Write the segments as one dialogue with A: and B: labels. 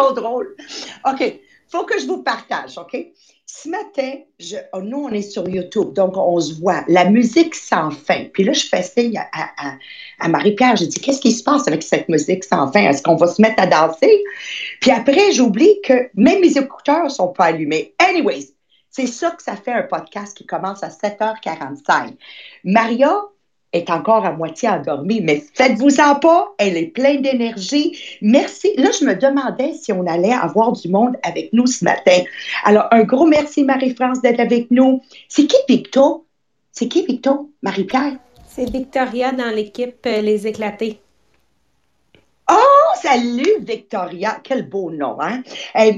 A: trop drôle. OK. Faut que je vous partage, OK? Ce matin, oh, nous, on est sur YouTube, donc on se voit. La musique sans fin. Puis là, je fais signe à, à, Marie-Pierre. Je dis, qu'est-ce qui se passe avec cette musique sans fin? Est-ce qu'on va se mettre à danser? Puis après, j'oublie que même mes écouteurs ne sont pas allumés. Anyways, c'est ça que ça fait un podcast qui commence à 7h45. Maria, est encore à moitié endormie, mais faites-vous-en pas, elle est pleine d'énergie. Merci. Là, je me demandais si on allait avoir du monde avec nous ce matin. Alors, un gros merci, Marie-France, d'être avec nous. C'est qui Victo? C'est qui Victo, Marie-Pierre?
B: C'est Victoria dans l'équipe euh, Les Éclatés.
A: Oh, salut Victoria, quel beau nom, hein?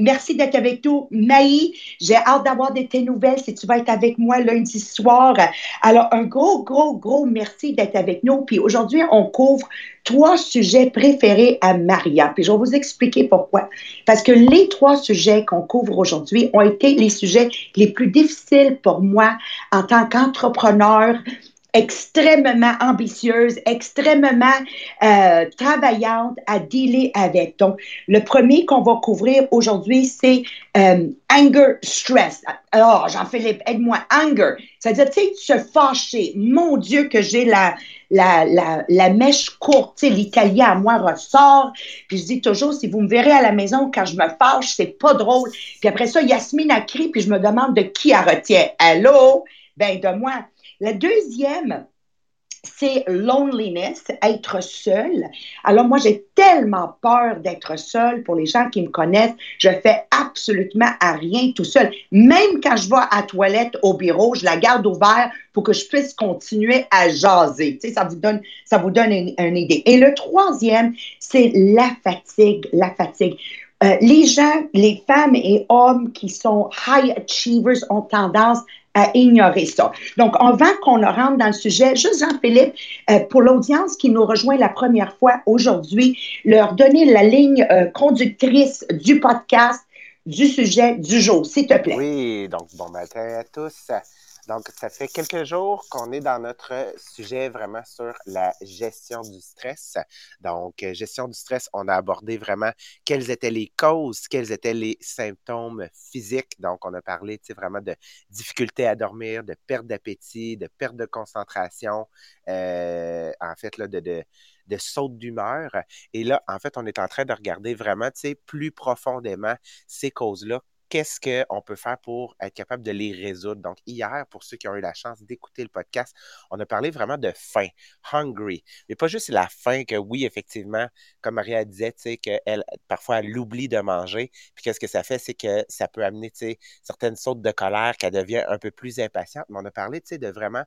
A: merci d'être avec nous. Maï, j'ai hâte d'avoir de tes nouvelles si tu vas être avec moi lundi soir. Alors, un gros, gros, gros merci d'être avec nous. Puis aujourd'hui, on couvre trois sujets préférés à Maria. Puis je vais vous expliquer pourquoi. Parce que les trois sujets qu'on couvre aujourd'hui ont été les sujets les plus difficiles pour moi en tant qu'entrepreneur, extrêmement ambitieuse, extrêmement euh, travaillante à dealer avec. Donc, le premier qu'on va couvrir aujourd'hui, c'est euh, anger, stress. Alors, Jean-Philippe, aide-moi. Anger, c'est-à-dire, tu sais, se fâcher. Mon Dieu, que j'ai la, la, la, la, mèche courte. Tu sais, l'italien à moi ressort. Puis je dis toujours, si vous me verrez à la maison quand je me fâche, c'est pas drôle. Puis après ça, Yasmine a crié, puis je me demande de qui elle retient. Allô? Ben, de moi. La deuxième, c'est loneliness, être seul. Alors moi, j'ai tellement peur d'être seul. Pour les gens qui me connaissent, je fais absolument à rien tout seul. Même quand je vais à la toilette au bureau, je la garde ouverte pour que je puisse continuer à jaser. Tu sais, ça vous donne, ça vous donne une, idée. Et le troisième, c'est la fatigue, la fatigue. Euh, les gens, les femmes et hommes qui sont high achievers ont tendance à ignorer ça. Donc, avant qu'on rentre dans le sujet, juste Jean-Philippe, euh, pour l'audience qui nous rejoint la première fois aujourd'hui, leur donner la ligne euh, conductrice du podcast, du sujet du jour, s'il te plaît.
C: Oui, donc bon matin à tous. Donc, ça fait quelques jours qu'on est dans notre sujet vraiment sur la gestion du stress. Donc, euh, gestion du stress, on a abordé vraiment quelles étaient les causes, quels étaient les symptômes physiques. Donc, on a parlé vraiment de difficultés à dormir, de perte d'appétit, de perte de concentration, euh, en fait, là, de, de de saute d'humeur. Et là, en fait, on est en train de regarder vraiment, tu sais, plus profondément ces causes-là qu'est-ce qu'on peut faire pour être capable de les résoudre? Donc, hier, pour ceux qui ont eu la chance d'écouter le podcast, on a parlé vraiment de faim, hungry. Mais pas juste la faim que, oui, effectivement, comme Maria disait, tu sais, qu'elle, parfois, elle oublie de manger. Puis qu'est-ce que ça fait? C'est que ça peut amener, tu sais, certaines sautes de colère, qu'elle devient un peu plus impatiente. Mais on a parlé, tu sais, de vraiment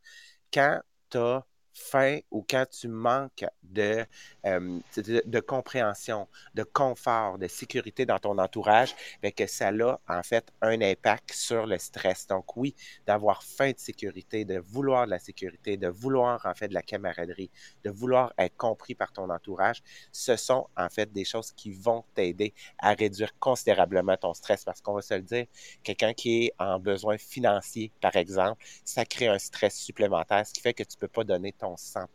C: quand tu as faim ou quand tu manques de, euh, de, compréhension, de confort, de sécurité dans ton entourage, bien que ça a en fait un impact sur le stress. Donc oui, d'avoir faim de sécurité, de vouloir de la sécurité, de vouloir en fait de la camaraderie, de vouloir être compris par ton entourage, ce sont en fait des choses qui vont t'aider à réduire considérablement ton stress parce qu'on va se le dire, quelqu'un qui est en besoin financier, par exemple, ça crée un stress supplémentaire, ce qui fait que tu ne peux pas donner ton 100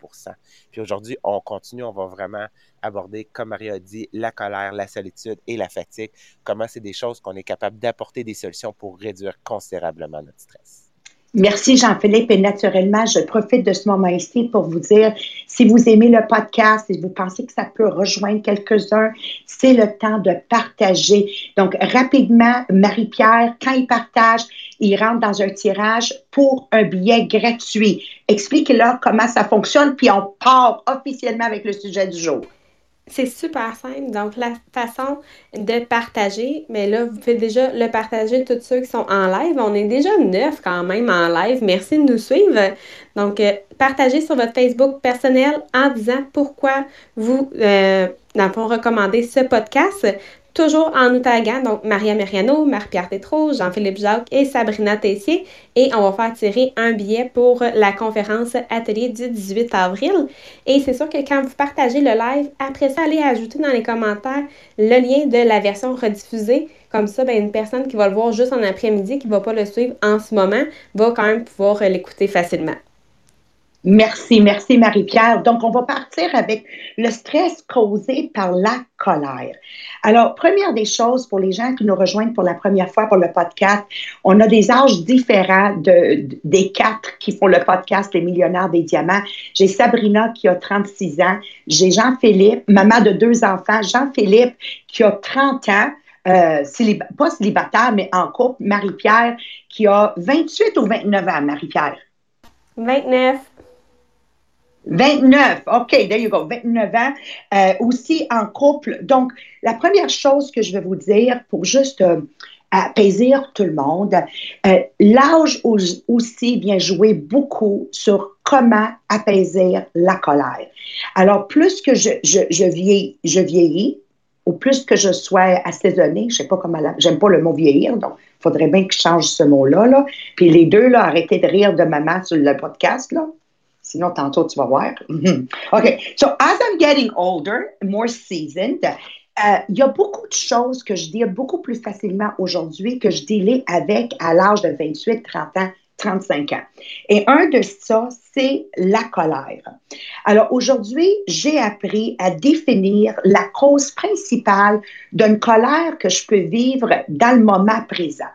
C: Puis aujourd'hui, on continue, on va vraiment aborder, comme Marie a dit, la colère, la solitude et la fatigue, comment c'est des choses qu'on est capable d'apporter des solutions pour réduire considérablement notre stress.
A: Merci Jean-Philippe et naturellement, je profite de ce moment ici pour vous dire, si vous aimez le podcast et vous pensez que ça peut rejoindre quelques-uns, c'est le temps de partager. Donc rapidement, Marie-Pierre, quand il partage, il rentre dans un tirage pour un billet gratuit. Expliquez-leur comment ça fonctionne, puis on part officiellement avec le sujet du jour.
B: C'est super simple. Donc, la façon de partager, mais là, vous pouvez déjà le partager tous ceux qui sont en live. On est déjà neuf quand même en live. Merci de nous suivre. Donc, euh, partagez sur votre Facebook personnel en disant pourquoi vous, euh, dans le fond, recommandez ce podcast toujours en nous taguant, donc Maria Meriano, Marie-Pierre Tétrault, Jean-Philippe Jacques et Sabrina Tessier. Et on va faire tirer un billet pour la conférence atelier du 18 avril. Et c'est sûr que quand vous partagez le live, après ça, allez ajouter dans les commentaires le lien de la version rediffusée. Comme ça, ben, une personne qui va le voir juste en après-midi, qui ne va pas le suivre en ce moment, va quand même pouvoir l'écouter facilement.
A: Merci, merci Marie-Pierre. Donc, on va partir avec le stress causé par la colère. Alors, première des choses pour les gens qui nous rejoignent pour la première fois pour le podcast, on a des âges différents de, des quatre qui font le podcast Les Millionnaires des Diamants. J'ai Sabrina qui a 36 ans. J'ai Jean-Philippe, maman de deux enfants. Jean-Philippe qui a 30 ans. Euh, pas célibataire, mais en couple. Marie-Pierre qui a 28 ou 29 ans, Marie-Pierre?
B: 29.
A: 29, OK, there you go, 29 ans, euh, aussi en couple. Donc, la première chose que je vais vous dire pour juste euh, apaiser tout le monde, euh, l'âge aussi vient jouer beaucoup sur comment apaiser la colère. Alors, plus que je, vieillis, ou plus que je sois assaisonnée, je sais pas comment, j'aime pas le mot vieillir, donc il faudrait bien que je change ce mot-là. Là. Puis les deux, là, arrêtez de rire de maman sur le podcast, là. Sinon, tantôt, tu vas voir. OK. So, as I'm getting older, more seasoned, euh, il y a beaucoup de choses que je dis beaucoup plus facilement aujourd'hui que je délais avec à l'âge de 28, 30 ans, 35 ans. Et un de ça, c'est la colère. Alors aujourd'hui, j'ai appris à définir la cause principale d'une colère que je peux vivre dans le moment présent.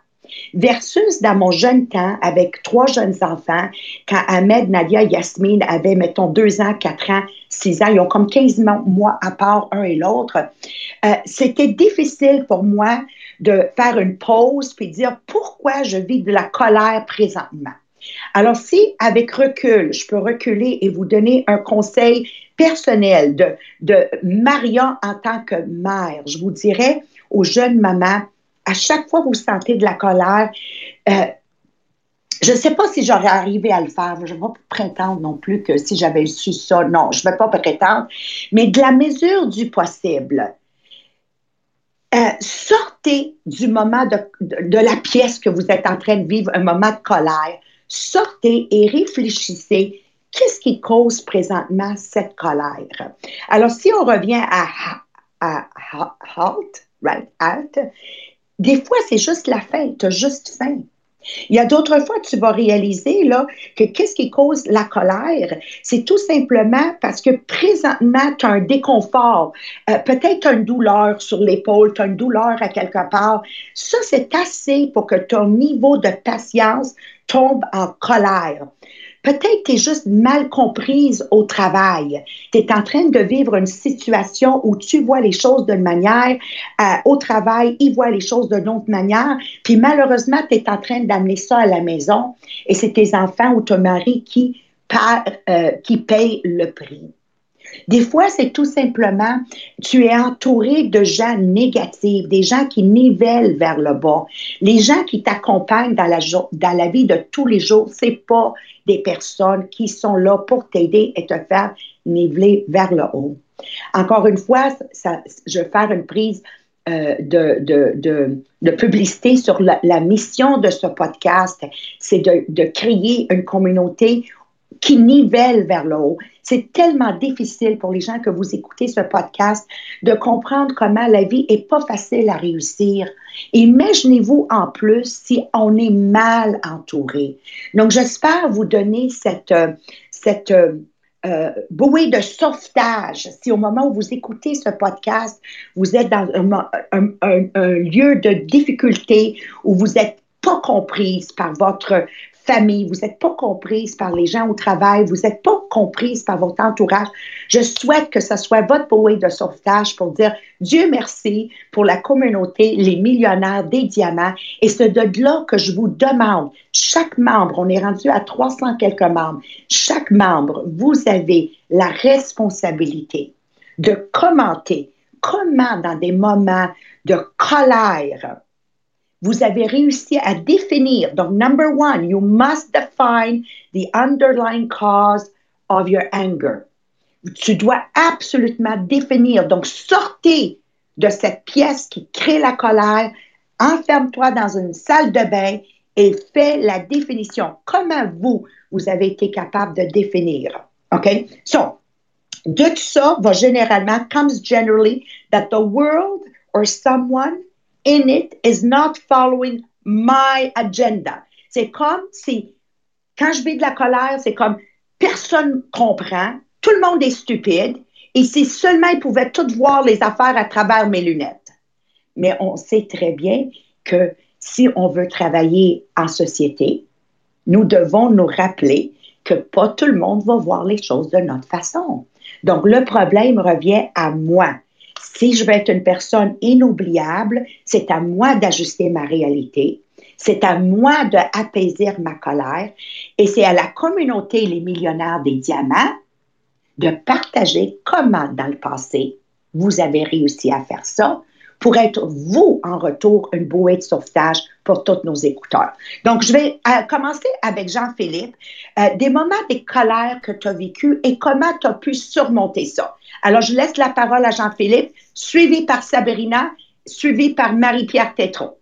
A: Versus dans mon jeune temps, avec trois jeunes enfants, quand Ahmed, Nadia, Yasmine avaient, mettons, deux ans, quatre ans, six ans, ils ont comme 15 mois à part un et l'autre, euh, c'était difficile pour moi de faire une pause puis dire pourquoi je vis de la colère présentement. Alors, si avec recul, je peux reculer et vous donner un conseil personnel de, de Marion en tant que mère, je vous dirais aux jeunes mamans, à chaque fois que vous sentez de la colère, euh, je ne sais pas si j'aurais arrivé à le faire. Je ne vais pas prétendre non plus que si j'avais su ça, non, je ne vais pas prétendre, mais de la mesure du possible. Euh, sortez du moment de, de, la pièce que vous êtes en train de vivre, un moment de colère. Sortez et réfléchissez. Qu'est-ce qui cause présentement cette colère? Alors, si on revient à, à, à halt, right, halt, des fois, c'est juste la faim. Tu as juste faim. Il y a d'autres fois, tu vas réaliser là, que qu'est-ce qui cause la colère? C'est tout simplement parce que présentement, tu as un déconfort. Euh, peut-être une douleur sur l'épaule, tu as une douleur à quelque part. Ça, c'est assez pour que ton niveau de patience tombe en colère. Peut-être tu es juste mal comprise au travail. Tu es en train de vivre une situation où tu vois les choses d'une manière, euh, au travail, ils voient les choses d'une autre manière, puis malheureusement, tu es en train d'amener ça à la maison et c'est tes enfants ou ton mari qui, euh, qui paye le prix. Des fois, c'est tout simplement, tu es entouré de gens négatifs, des gens qui nivellent vers le bas. Les gens qui t'accompagnent dans la, dans la vie de tous les jours, c'est pas des personnes qui sont là pour t'aider et te faire niveler vers le haut. Encore une fois, je vais faire une prise euh, de, de, publicité sur la, mission de ce podcast, c'est de, créer une communauté qui nivelle vers le haut. C'est tellement difficile pour les gens que vous écoutez ce podcast de comprendre comment la vie est pas facile à réussir. Imaginez-vous en plus si on est mal entouré. Donc, j'espère vous donner cette, cette euh, bouée de sauvetage. Si au moment où vous écoutez ce podcast, vous êtes dans un, un lieu de difficulté, où vous n'êtes pas comprise par votre famille, vous n'êtes pas comprise par les gens au travail, vous n'êtes pas comprise par votre entourage. Je souhaite que ce soit votre bouée de sauvetage pour dire Dieu merci pour la communauté, les millionnaires des diamants. Et c'est de là que je vous demande, chaque membre, on est rendu à 300 quelques membres, chaque membre, vous avez la responsabilité de commenter comment dans des moments de colère, vous avez réussi à définir. Donc, number one, you must define the underlying cause of your anger. Tu dois absolument définir. Donc, sortez de cette pièce qui crée la colère, enferme-toi dans une salle de bain et fais la définition. Comment vous, vous avez été capable de définir? OK? So, de tout ça va généralement, comes generally that the world or someone in it is not following my agenda. C'est comme si, quand je vis de la colère, c'est comme personne comprend, tout le monde est stupide, et si seulement ils pouvaient tous voir les affaires à travers mes lunettes. Mais on sait très bien que si on veut travailler en société, nous devons nous rappeler que pas tout le monde va voir les choses de notre façon. Donc, le problème revient à moi. Si je veux être une personne inoubliable, c'est à moi d'ajuster ma réalité. C'est à moi d'apaiser ma colère et c'est à la communauté Les Millionnaires des Diamants de partager comment dans le passé vous avez réussi à faire ça pour être vous en retour une bouée de sauvetage pour tous nos écouteurs. Donc, je vais euh, commencer avec Jean-Philippe. Euh, des moments de colère que tu as vécu et comment tu as pu surmonter ça? Alors, je laisse la parole à Jean-Philippe, suivi par Sabrina, suivi par Marie-Pierre Tétron.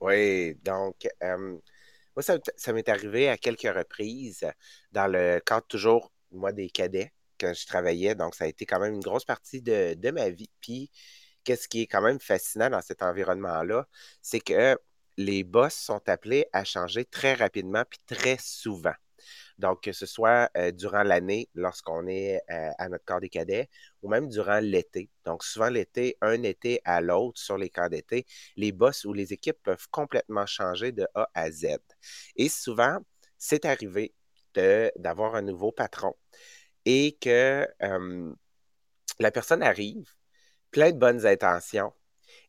C: Oui, donc, euh, moi, ça, ça m'est arrivé à quelques reprises dans le cadre toujours, moi, des cadets, quand je travaillais. Donc, ça a été quand même une grosse partie de, de ma vie. Puis, qu'est-ce qui est quand même fascinant dans cet environnement-là, c'est que les boss sont appelés à changer très rapidement puis très souvent. Donc, que ce soit euh, durant l'année, lorsqu'on est euh, à notre corps des cadets, ou même durant l'été. Donc, souvent l'été, un été à l'autre sur les camps d'été, les boss ou les équipes peuvent complètement changer de A à Z. Et souvent, c'est arrivé d'avoir un nouveau patron et que la personne arrive, plein de bonnes intentions.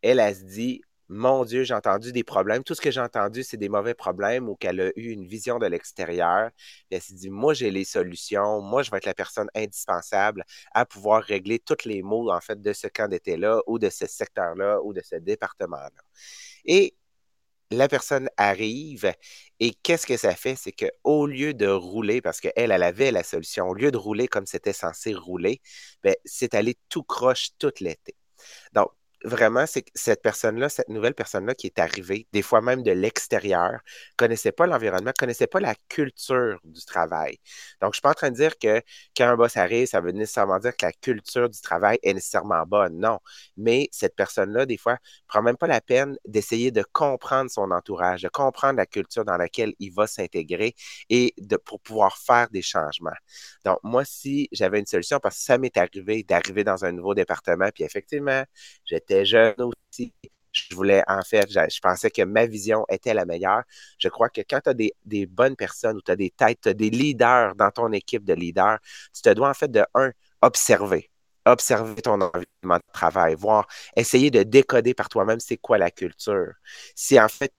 C: Elle, elle se dit Mon Dieu, j'ai entendu des problèmes. Tout ce que j'ai entendu, c'est des mauvais problèmes ou qu'elle a eu une vision de l'extérieur. Elle s'est dit Moi, j'ai les solutions. Moi, je vais être la personne indispensable à pouvoir régler tous les maux, en fait, de ce camp d'été-là ou de ce secteur-là ou de ce département-là. Et la personne arrive et qu'est-ce que ça fait? C'est qu'au lieu de rouler, parce qu'elle, elle avait la solution, au lieu de rouler comme c'était censé rouler, ben, c'est allé tout croche tout l'été. Donc, vraiment, c'est cette personne-là, cette nouvelle personne-là qui est arrivée, des fois même de l'extérieur, connaissait pas l'environnement, connaissait pas la culture du travail. Donc, je suis pas en train de dire que quand un boss arrive, ça veut nécessairement dire que la culture du travail est nécessairement bonne. Non. Mais cette personne-là, des fois, prend même pas la peine d'essayer de comprendre son entourage, de comprendre la culture dans laquelle il va s'intégrer et de, pour pouvoir faire des changements. Donc, moi, si j'avais une solution, parce que ça m'est arrivé d'arriver dans un nouveau département, puis effectivement, j'étais aussi. Je voulais, en fait, je, pensais que ma vision était la meilleure. Je crois que quand tu as des, bonnes personnes ou tu as des têtes, tu as des leaders dans ton équipe de leaders, tu te dois en fait de, un, observer observer ton environnement de travail, voir, essayer de décoder par toi-même c'est quoi la culture. Si en fait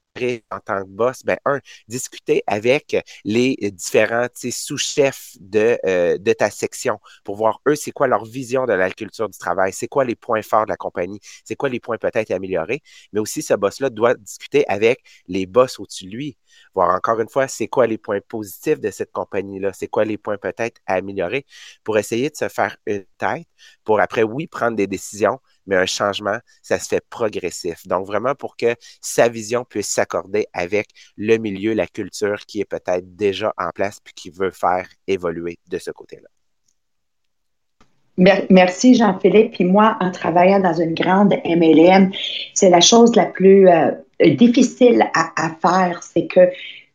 C: en tant que boss, ben, un, discuter avec les différents sous-chefs de, euh, de ta section pour voir eux, c'est quoi leur vision de la culture du travail, c'est quoi les points forts de la compagnie, c'est quoi les points peut-être à améliorer? Mais aussi, ce boss-là doit discuter avec les boss au-dessus de lui, voir encore une fois, c'est quoi les points positifs de cette compagnie-là, c'est quoi les points peut-être à améliorer pour essayer de se faire une tête, pour après, oui, prendre des décisions, mais un changement, ça se fait progressif. Donc, vraiment pour que sa vision puisse s'accorder avec le milieu, la culture qui est peut-être déjà en place puis qui veut faire évoluer de ce côté-là.
A: Merci Jean-Philippe. Puis moi, en travaillant dans une grande MLM, c'est la chose la plus euh, difficile à, faire, c'est que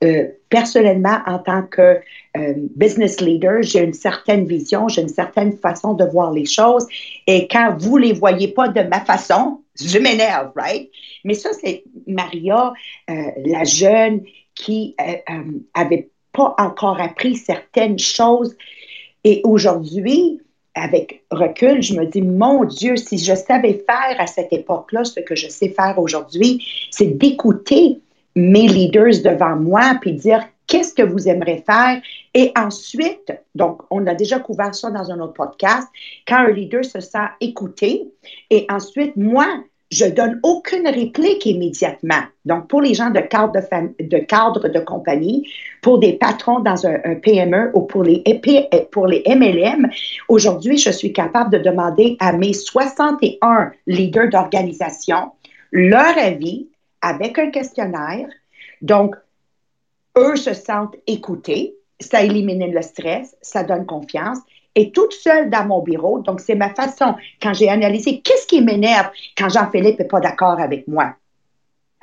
A: euh, personnellement, en tant que euh, business leader, j'ai une certaine vision, j'ai une certaine façon de voir les choses. Et quand vous ne les voyez pas de ma façon, je m'énerve, right? Mais ça, c'est Maria, euh, la jeune qui avait pas encore appris certaines choses. Et aujourd'hui, avec recul, je me dis, mon Dieu, si je savais faire à cette époque-là ce que je sais faire aujourd'hui, c'est d'écouter mes leaders devant moi, puis dire qu'est-ce que vous aimeriez faire? Et ensuite, donc, on a déjà couvert ça dans un autre podcast, quand un leader se sent écouté, et ensuite, moi, je donne aucune réplique immédiatement. Donc, pour les gens de cadre de, compagnie, pour des patrons dans un, PME ou pour les, pour les MLM, aujourd'hui, je suis capable de demander à mes 61 leaders d'organisation leur avis avec un questionnaire. Donc, eux se sentent écoutés, ça élimine le stress, ça donne confiance. Et toute seule dans mon bureau, donc c'est ma façon, quand j'ai analysé qu'est-ce qui m'énerve quand Jean-Philippe n'est pas d'accord avec moi.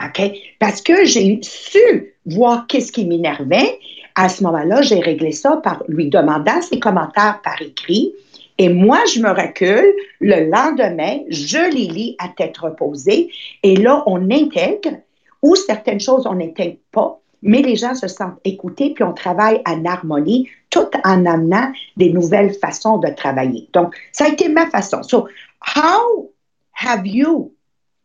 A: OK? Parce que j'ai su voir qu'est-ce qui m'énervait. À ce moment-là, j'ai réglé ça par lui demandant ses commentaires par écrit. Et moi, je me recule. Le lendemain, je les lis à tête reposée. Et là, on intègre ou certaines choses, on n'intègre pas, mais les gens se sentent écoutés, puis on travaille en harmonie, tout en amenant des nouvelles façons de travailler. Donc, ça a été ma façon. So, how have you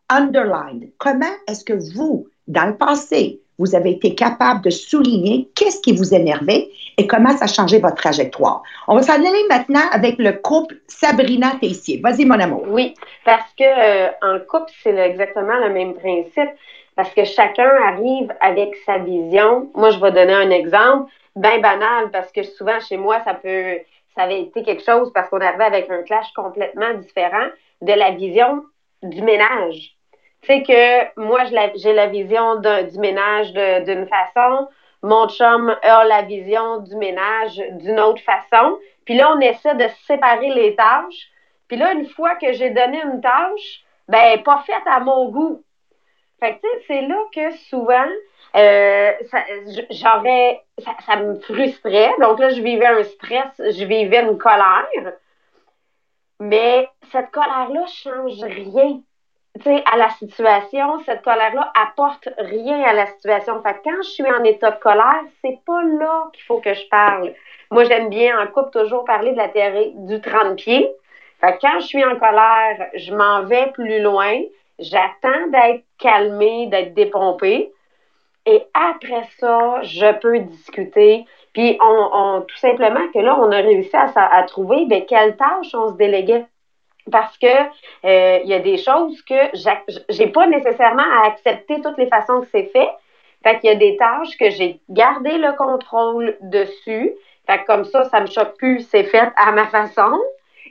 A: underlined? Comment est-ce que vous, dans le passé, vous avez été capable de souligner qu'est-ce qui vous énervait et comment ça a changé votre trajectoire. On va s'en aller maintenant avec le couple Sabrina Tessier. Vas-y, mon amour.
D: Oui, parce que euh, en couple, c'est exactement le même principe parce que chacun arrive avec sa vision. Moi, je vais donner un exemple bien banal parce que souvent chez moi, ça peut, ça avait été quelque chose parce qu'on arrivait avec un clash complètement différent de la vision du ménage. Tu sais que moi, j'ai la vision du ménage d'une façon, mon chum a la vision du ménage d'une autre façon. Puis là, on essaie de séparer les tâches. Puis là, une fois que j'ai donné une tâche, ben, pas faite à mon goût. Fait que, tu sais, c'est là que souvent, euh, ça, j'aurais, ça, me frustrait. Donc là, je vivais un stress, je vivais une colère. Mais cette colère-là change rien. À la situation, cette colère-là apporte rien à la situation. Fait que quand je suis en état de colère, c'est pas là qu'il faut que je parle. Moi, j'aime bien en couple toujours parler de la théorie du 30 pieds. Fait que quand je suis en colère, je m'en vais plus loin J'attends d'être calmée, d'être dépompée. Et après ça, je peux discuter. Puis, on, tout simplement que là, on a réussi à, à trouver ben, quelle tâche on se déléguait. Parce que euh, il y a des choses que j'ai pas nécessairement à accepter toutes les façons que c'est fait. Fait qu'il y a des tâches que j'ai gardé le contrôle dessus. Fait comme ça, ça me choque plus, c'est fait à ma façon.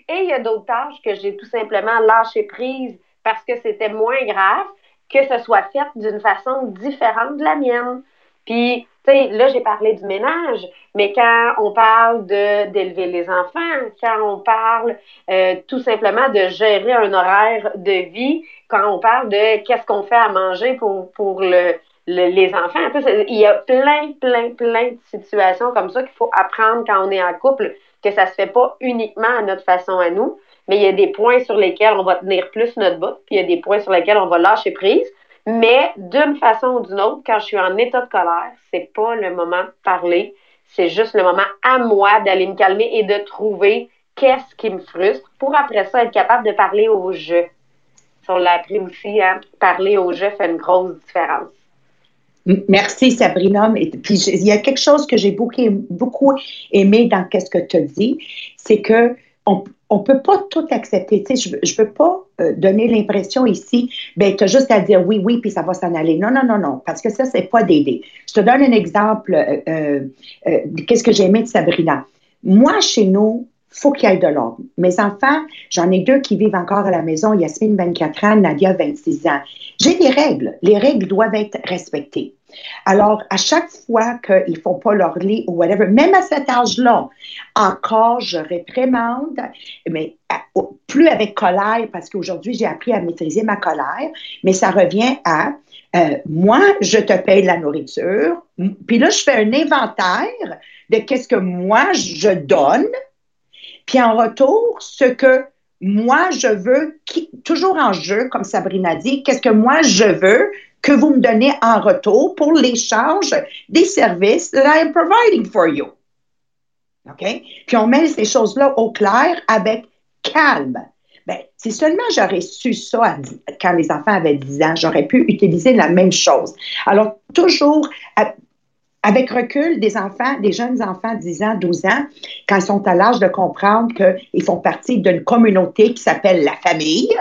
D: Et il y a d'autres tâches que j'ai tout simplement lâché prise parce que c'était moins grave que ce soit fait d'une façon différente de la mienne. Puis, tu sais, là, j'ai parlé du ménage, mais quand on parle d'élever les enfants, quand on parle euh, tout simplement de gérer un horaire de vie, quand on parle de qu'est-ce qu'on fait à manger pour, pour le, les enfants, il y a plein, plein, plein de situations comme ça qu'il faut apprendre quand on est en couple, que ça se fait pas uniquement à notre façon à nous, mais il y a des points sur lesquels on va tenir plus notre bout, puis il y a des points sur lesquels on va lâcher prise. Mais d'une façon ou d'une autre, quand je suis en état de colère, c'est pas le moment de parler. C'est juste le moment à moi d'aller me calmer et de trouver qu'est-ce qui me frustre pour après ça être capable de parler au jeu. on l'a appris aussi, hein, parler au jeu fait une grosse différence.
A: Merci Sabrina. puis il y a quelque chose que j'ai beaucoup, beaucoup aimé dans ce que tu as dit, c'est que on ne peut pas tout accepter. Tu sais, je ne peux pas euh, donner l'impression ici, ben, tu as juste à dire oui, oui, puis ça va s'en aller. Non, non, non, non, parce que ça, c'est pas d'aider. Je te donne un exemple. Euh, euh, qu'est-ce que j'ai aimé de Sabrina? Moi, chez nous, faut qu'il y ait de l'ordre. Mes enfants, j'en ai deux qui vivent encore à la maison, Yasmine, 24 ans, Nadia, 26 ans. J'ai des règles. Les règles doivent être respectées. Alors, à chaque fois qu'ils ne font pas leur lit ou whatever, même à cet âge-là, encore, je réprimande, mais plus avec colère, parce qu'aujourd'hui, j'ai appris à maîtriser ma colère, mais ça revient à euh, moi, je te paye la nourriture, puis là, je fais un inventaire de qu'est-ce que moi, je donne, puis en retour, ce que moi, je veux, toujours en jeu, comme Sabrina dit, qu'est-ce que moi, je veux que vous me donnez en retour pour l'échange des services that I am providing for you. OK? Puis on met ces choses-là au clair avec calme. Ben, si seulement j'aurais su ça quand les enfants avaient 10 ans, j'aurais pu utiliser la même chose. Alors, toujours avec recul, des enfants, des jeunes enfants, 10 ans, 12 ans, quand ils sont à l'âge de comprendre qu'ils font partie d'une communauté qui s'appelle la famille,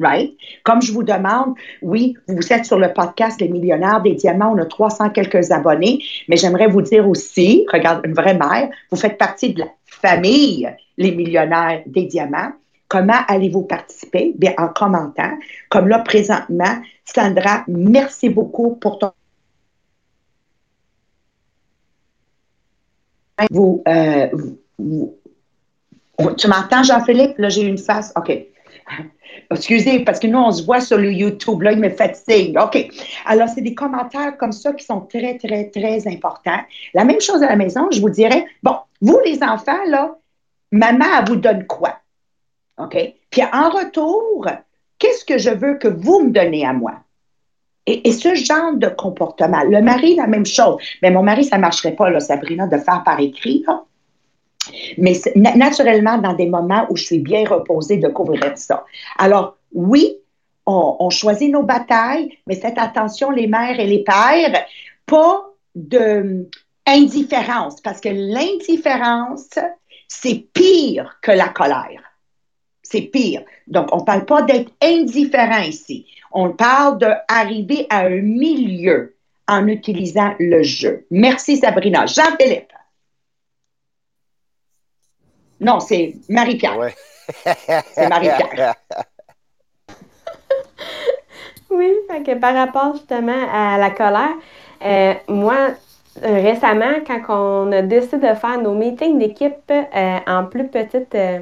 A: right? Comme je vous demande, oui, vous êtes sur le podcast Les Millionnaires des Diamants, on a 300 quelques abonnés, mais j'aimerais vous dire aussi, regarde, une vraie mère, vous faites partie de la famille Les Millionnaires des Diamants. Comment allez-vous participer? Bien, en commentant. Comme là, présentement, Sandra, merci beaucoup pour ton Vous, euh, tu m'entends, Jean-Philippe? Là, j'ai une face. OK. Excusez, parce que nous, on se voit sur le YouTube, là, il me fatigue. OK. Alors, c'est des commentaires comme ça qui sont très, très, très importants. La même chose à la maison, je vous dirais, bon, vous, les enfants, là, maman, vous donne quoi? OK? Puis en retour, qu'est-ce que je veux que vous me donnez à moi? Et, ce genre de comportement. Le mari, la même chose. Mais mon mari, ça ne marcherait pas, là, Sabrina, de faire par écrit. Là. Mais naturellement, dans des moments où je suis bien reposée, de couvrir ça. Alors, oui, on, choisit nos batailles, mais faites attention, les mères et les pères, pas de indifférence, parce que l'indifférence, c'est pire que la colère. C'est pire. Donc, on ne parle pas d'être indifférent ici. On parle d'arriver à un milieu en utilisant le jeu. Merci, Sabrina. Jean-Philippe. Non, c'est Marie-Pierre. c'est Marie-Pierre.
B: oui, que par rapport justement à la colère, euh, moi, récemment, quand on a décidé de faire nos meetings d'équipe euh, en plus petite, euh,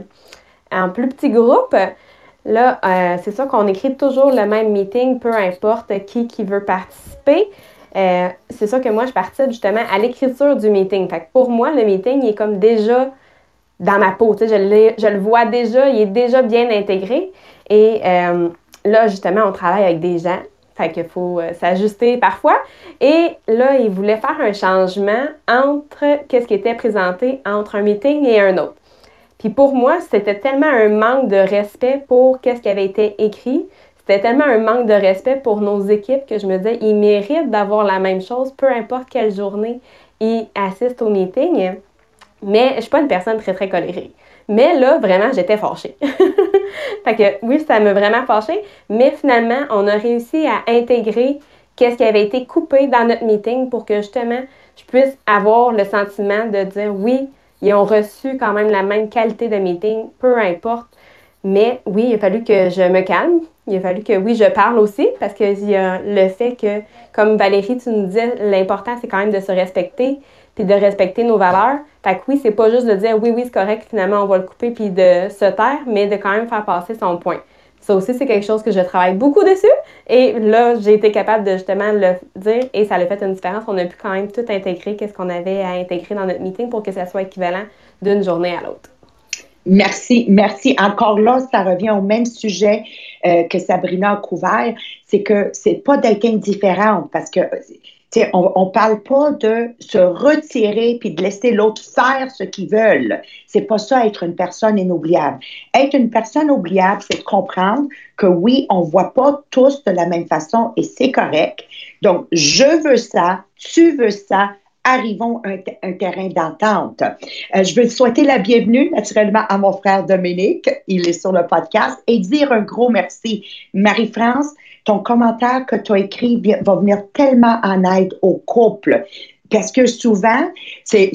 B: en plus petit groupe, là, c'est sûr qu'on écrit toujours le même meeting, peu importe qui qui veut participer. c'est sûr que moi, je participe justement à l'écriture du meeting. Fait que pour moi, le meeting il est comme déjà dans ma peau. Je, je le vois déjà, il est déjà bien intégré. Et euh, là, justement, on travaille avec des gens. Fait qu'il faut euh, s'ajuster parfois. Et là, il voulait faire un changement entre qu'est-ce qui était présenté entre un meeting et un autre. Puis pour moi, c'était tellement un manque de respect pour qu'est-ce qui avait été écrit. C'était tellement un manque de respect pour nos équipes que je me disais, ils méritent d'avoir la même chose, peu importe quelle journée ils assistent au meeting. Mais je suis pas une personne très, très colérique. Mais là, vraiment, j'étais fâchée. fait que oui, ça m'a vraiment fâchée. Mais finalement, on a réussi à intégrer qu'est-ce qui avait été coupé dans notre meeting pour que justement, je puisse avoir le sentiment de dire oui, ils ont reçu quand même la même qualité de meeting, peu importe. Mais oui, il a fallu que je me calme. Il a fallu que oui, je parle aussi parce qu'il y a le fait que, comme Valérie, tu nous disais, l'important, c'est quand même de se respecter puis de respecter nos valeurs. Fait que oui, c'est pas juste de dire oui, oui, c'est correct, finalement, on va le couper puis de se taire, mais de quand même faire passer son point. Ça aussi, c'est quelque chose que je travaille beaucoup dessus. Et là, j'ai été capable de justement le dire et ça a fait une différence. On a pu quand même tout intégrer, qu'est-ce qu'on avait à intégrer dans notre meeting pour que ça soit équivalent d'une journée à l'autre.
A: Merci, merci. Encore là, ça revient au même sujet euh, que Sabrina a couvert, c'est que c'est pas d'être indifférente parce que on ne parle pas de se retirer puis de laisser l'autre faire ce qu'ils veulent. C'est pas ça être une personne inoubliable. Être une personne oubliable, c'est de comprendre que oui, on voit pas tous de la même façon et c'est correct. Donc, je veux ça, tu veux ça, arrivons à un, terrain d'entente. Euh, je veux souhaiter la bienvenue naturellement à mon frère Dominique, il est sur le podcast, et dire un gros merci. Marie-France, ton commentaire que tu as écrit va venir tellement en aide au couple. Parce que souvent, c'est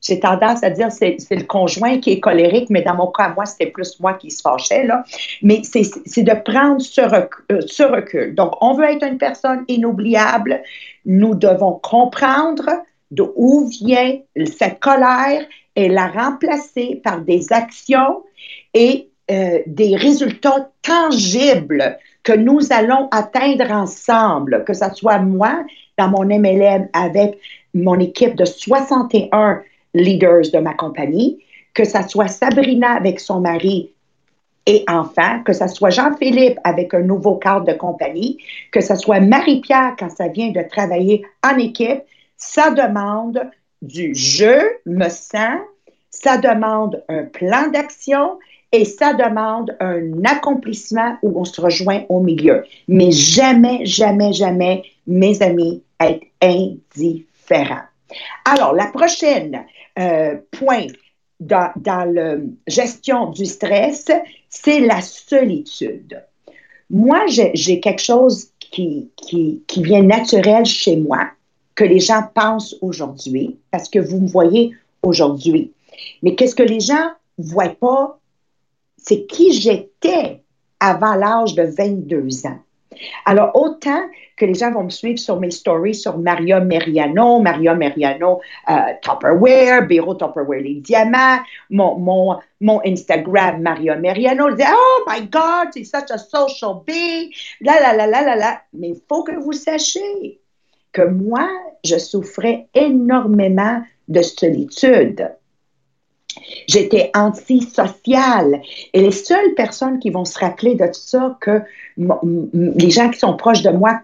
A: j'ai tendance à dire c'est c'est le conjoint qui est colérique, mais dans mon cas, moi, c'était plus moi qui se fâchais. Là. Mais c'est de prendre ce recul, euh, recul. Donc, on veut être une personne inoubliable. Nous devons comprendre d'où vient cette colère et la remplacer par des actions et euh, des résultats tangibles que nous allons atteindre ensemble, que ce soit moi dans mon MLM avec mon équipe de 61 leaders de ma compagnie, que ce soit Sabrina avec son mari et enfant, que ce soit Jean-Philippe avec un nouveau cadre de compagnie, que ce soit Marie-Pierre quand ça vient de travailler en équipe, ça demande du je me sens, ça demande un plan d'action et ça demande un accomplissement où on se rejoint au milieu. Mais jamais, jamais, jamais, mes amis, être indifférent. Alors, la prochaine euh, point dans, dans la gestion du stress, c'est la solitude. Moi, j'ai quelque chose qui, qui, qui vient naturel chez moi, que les gens pensent aujourd'hui, parce que vous me voyez aujourd'hui. Mais qu'est-ce que les gens ne voient pas c'est qui j'étais avant l'âge de 22 ans. Alors, autant que les gens vont me suivre sur mes stories sur Maria Meriano, Maria Meriano euh, Tupperware, Bureau Tupperware Les Diamants, mon, Instagram Maria Meriano, dit Oh my God, c'est such a social bee, la la la la la la. Mais il faut que vous sachiez que moi, je souffrais énormément de solitude. J'étais antisociale. Et les seules personnes qui vont se rappeler de ça, que les gens qui sont proches de moi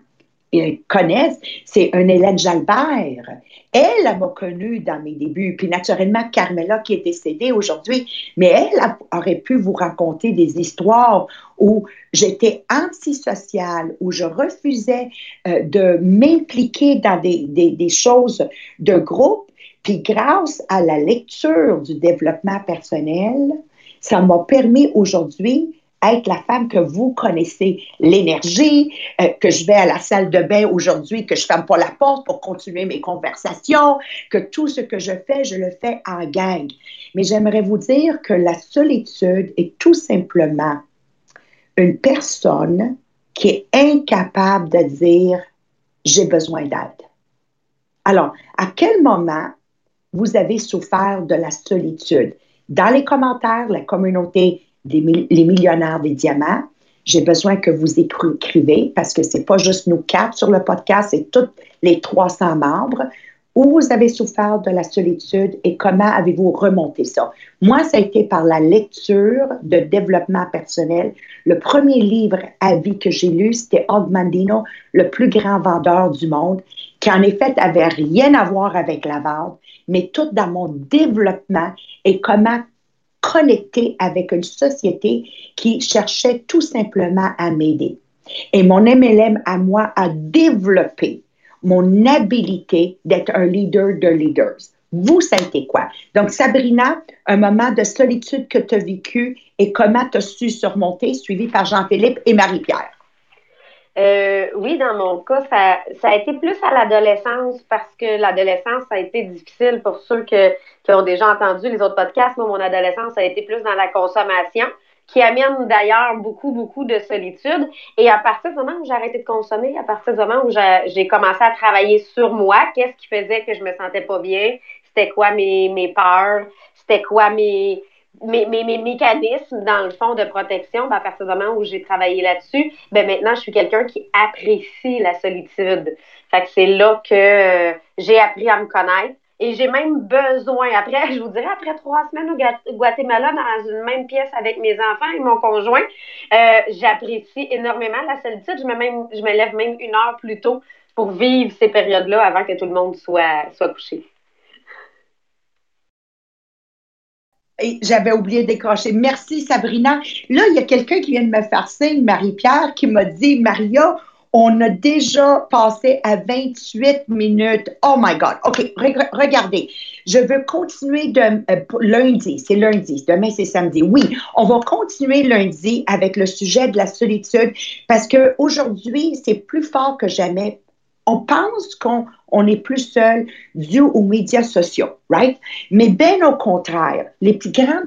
A: connaissent, c'est un Hélène Jalbert. Elle, m'a connue dans mes débuts. Puis naturellement, Carmela qui est décédée aujourd'hui, mais elle aurait pu vous raconter des histoires où j'étais antisociale, où je refusais euh, de m'impliquer dans des, des choses de groupe. Puis grâce à la lecture du développement personnel, ça m'a permis aujourd'hui être la femme que vous connaissez, l'énergie, euh, que je vais à la salle de bain aujourd'hui, que je ferme pas la porte pour continuer mes conversations, que tout ce que je fais, je le fais en gang. Mais j'aimerais vous dire que la solitude est tout simplement une personne qui est incapable de dire j'ai besoin d'aide. Alors, à quel moment vous avez souffert de la solitude? Dans les commentaires, la communauté les millionnaires des diamants. J'ai besoin que vous écrivez parce que c'est pas juste nous quatre sur le podcast, c'est tous les 300 membres. Où vous avez souffert de la solitude et comment avez-vous remonté ça? Moi, ça a été par la lecture de développement personnel. Le premier livre à vie que j'ai lu, c'était Og Mandino, le plus grand vendeur du monde, qui en effet avait rien à voir avec la vente, mais tout dans mon développement et comment connecté avec une société qui cherchait tout simplement à m'aider. Et mon MLM à moi a développé mon habilité d'être un leader de leaders. Vous, ça quoi? Donc, Sabrina, un moment de solitude que tu as vécu et comment tu as su surmonter, suivi par Jean-Philippe et Marie-Pierre.
D: Euh, oui, dans mon cas, ça, ça a été plus à l'adolescence parce que l'adolescence, ça a été difficile pour ceux que, qui ont déjà entendu les autres podcasts. Moi, mon adolescence a été plus dans la consommation, qui amène d'ailleurs beaucoup, beaucoup de solitude. Et à partir du moment où j'ai arrêté de consommer, à partir du moment où j'ai commencé à travailler sur moi, qu'est-ce qui faisait que je me sentais pas bien? C'était quoi mes, mes peurs? C'était quoi mes mes, mes, mes, mécanismes, dans le fond, de protection, ben, à partir du moment où j'ai travaillé là-dessus, ben, maintenant, je suis quelqu'un qui apprécie la solitude. Fait que c'est là que euh, j'ai appris à me connaître. Et j'ai même besoin, après, je vous dirais, après trois semaines au Guatemala, dans une même pièce avec mes enfants et mon conjoint, euh, j'apprécie énormément la solitude. Je me, même, je me lève même une heure plus tôt pour vivre ces périodes-là avant que tout le monde soit, soit couché.
A: J'avais oublié de décrocher. Merci, Sabrina. Là, il y a quelqu'un qui vient de me faire signe, Marie-Pierre, qui m'a dit Maria, on a déjà passé à 28 minutes. Oh my God. OK, regardez. Je veux continuer de euh, lundi. C'est lundi. Demain, c'est samedi. Oui, on va continuer lundi avec le sujet de la solitude parce qu'aujourd'hui, c'est plus fort que jamais. On pense qu'on on est plus seul dû aux médias sociaux, Mais bien au contraire, les grands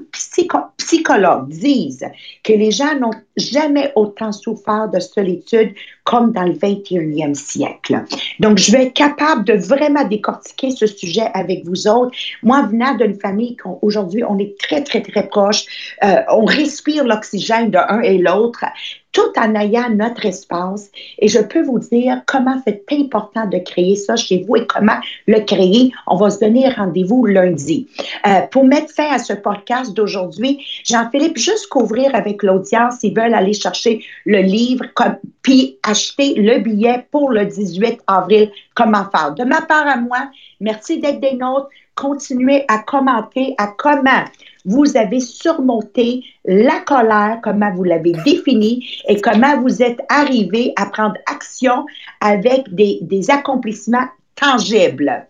A: psychologues disent que les gens n'ont jamais autant souffert de solitude comme dans le 21e siècle. Donc, je vais être capable de vraiment décortiquer ce sujet avec vous autres. Moi, venant d'une famille qu'aujourd'hui, on est très, très, très proche, euh, on respire l'oxygène de un et l'autre, tout en ayant notre espace. Et je peux vous dire comment c'est important de créer ça chez vous et comment le créer. On va se donner rendez-vous lundi. Euh, pour mettre fin à ce podcast d'aujourd'hui, Jean-Philippe, juste couvrir avec l'audience, ils veulent aller chercher le livre, puis acheter le billet pour le 18 avril. Comment faire? De ma part à moi, merci d'être des nôtres. Continuez à commenter à comment vous avez surmonté la colère, comment vous l'avez définie et comment vous êtes arrivé à prendre action avec des, accomplissements tangible.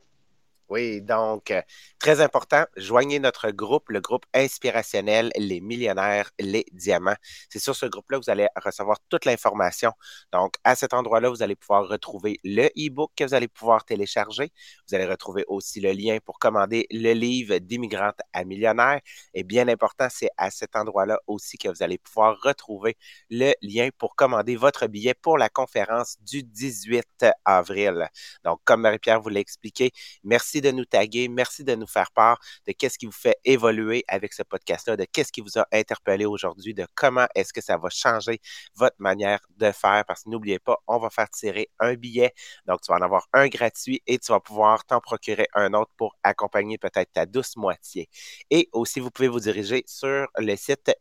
C: Oui, donc, euh, très important, joignez notre groupe, le groupe inspirationnel Les Millionnaires, les Diamants. C'est sur ce groupe-là que vous allez recevoir toute l'information. Donc, à cet endroit-là, vous allez pouvoir retrouver le e-book que vous allez pouvoir télécharger. Vous allez retrouver aussi le lien pour commander le livre d'immigrante à millionnaire. Et bien important, c'est à cet endroit-là aussi que vous allez pouvoir retrouver le lien pour commander votre billet pour la conférence du 18 avril. Donc, comme Marie-Pierre vous l'a expliqué, merci de nous taguer. Merci de nous faire part de qu'est-ce qui vous fait évoluer avec ce podcast-là, de qu'est-ce qui vous a interpellé aujourd'hui, de comment est-ce que ça va changer votre manière de faire. Parce que n'oubliez pas, on va faire tirer un billet. Donc, tu vas en avoir un gratuit et tu vas pouvoir t'en procurer un autre pour accompagner peut-être ta douce moitié. Et aussi, vous pouvez vous diriger sur le site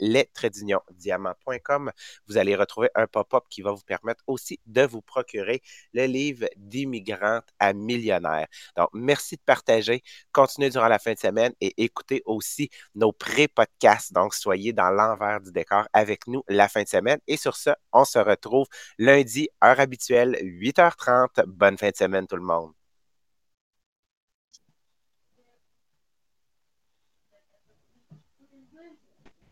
C: diamant.com. Vous allez retrouver un pop-up qui va vous permettre aussi de vous procurer le livre d'immigrante à millionnaire. Donc, merci de partager. Continuez durant la fin de semaine et écoutez aussi nos pré-podcasts. Donc, soyez dans l'envers du décor avec nous la fin de semaine. Et sur ce, on se retrouve lundi, heure habituelle, 8h30. Bonne fin de semaine tout le monde.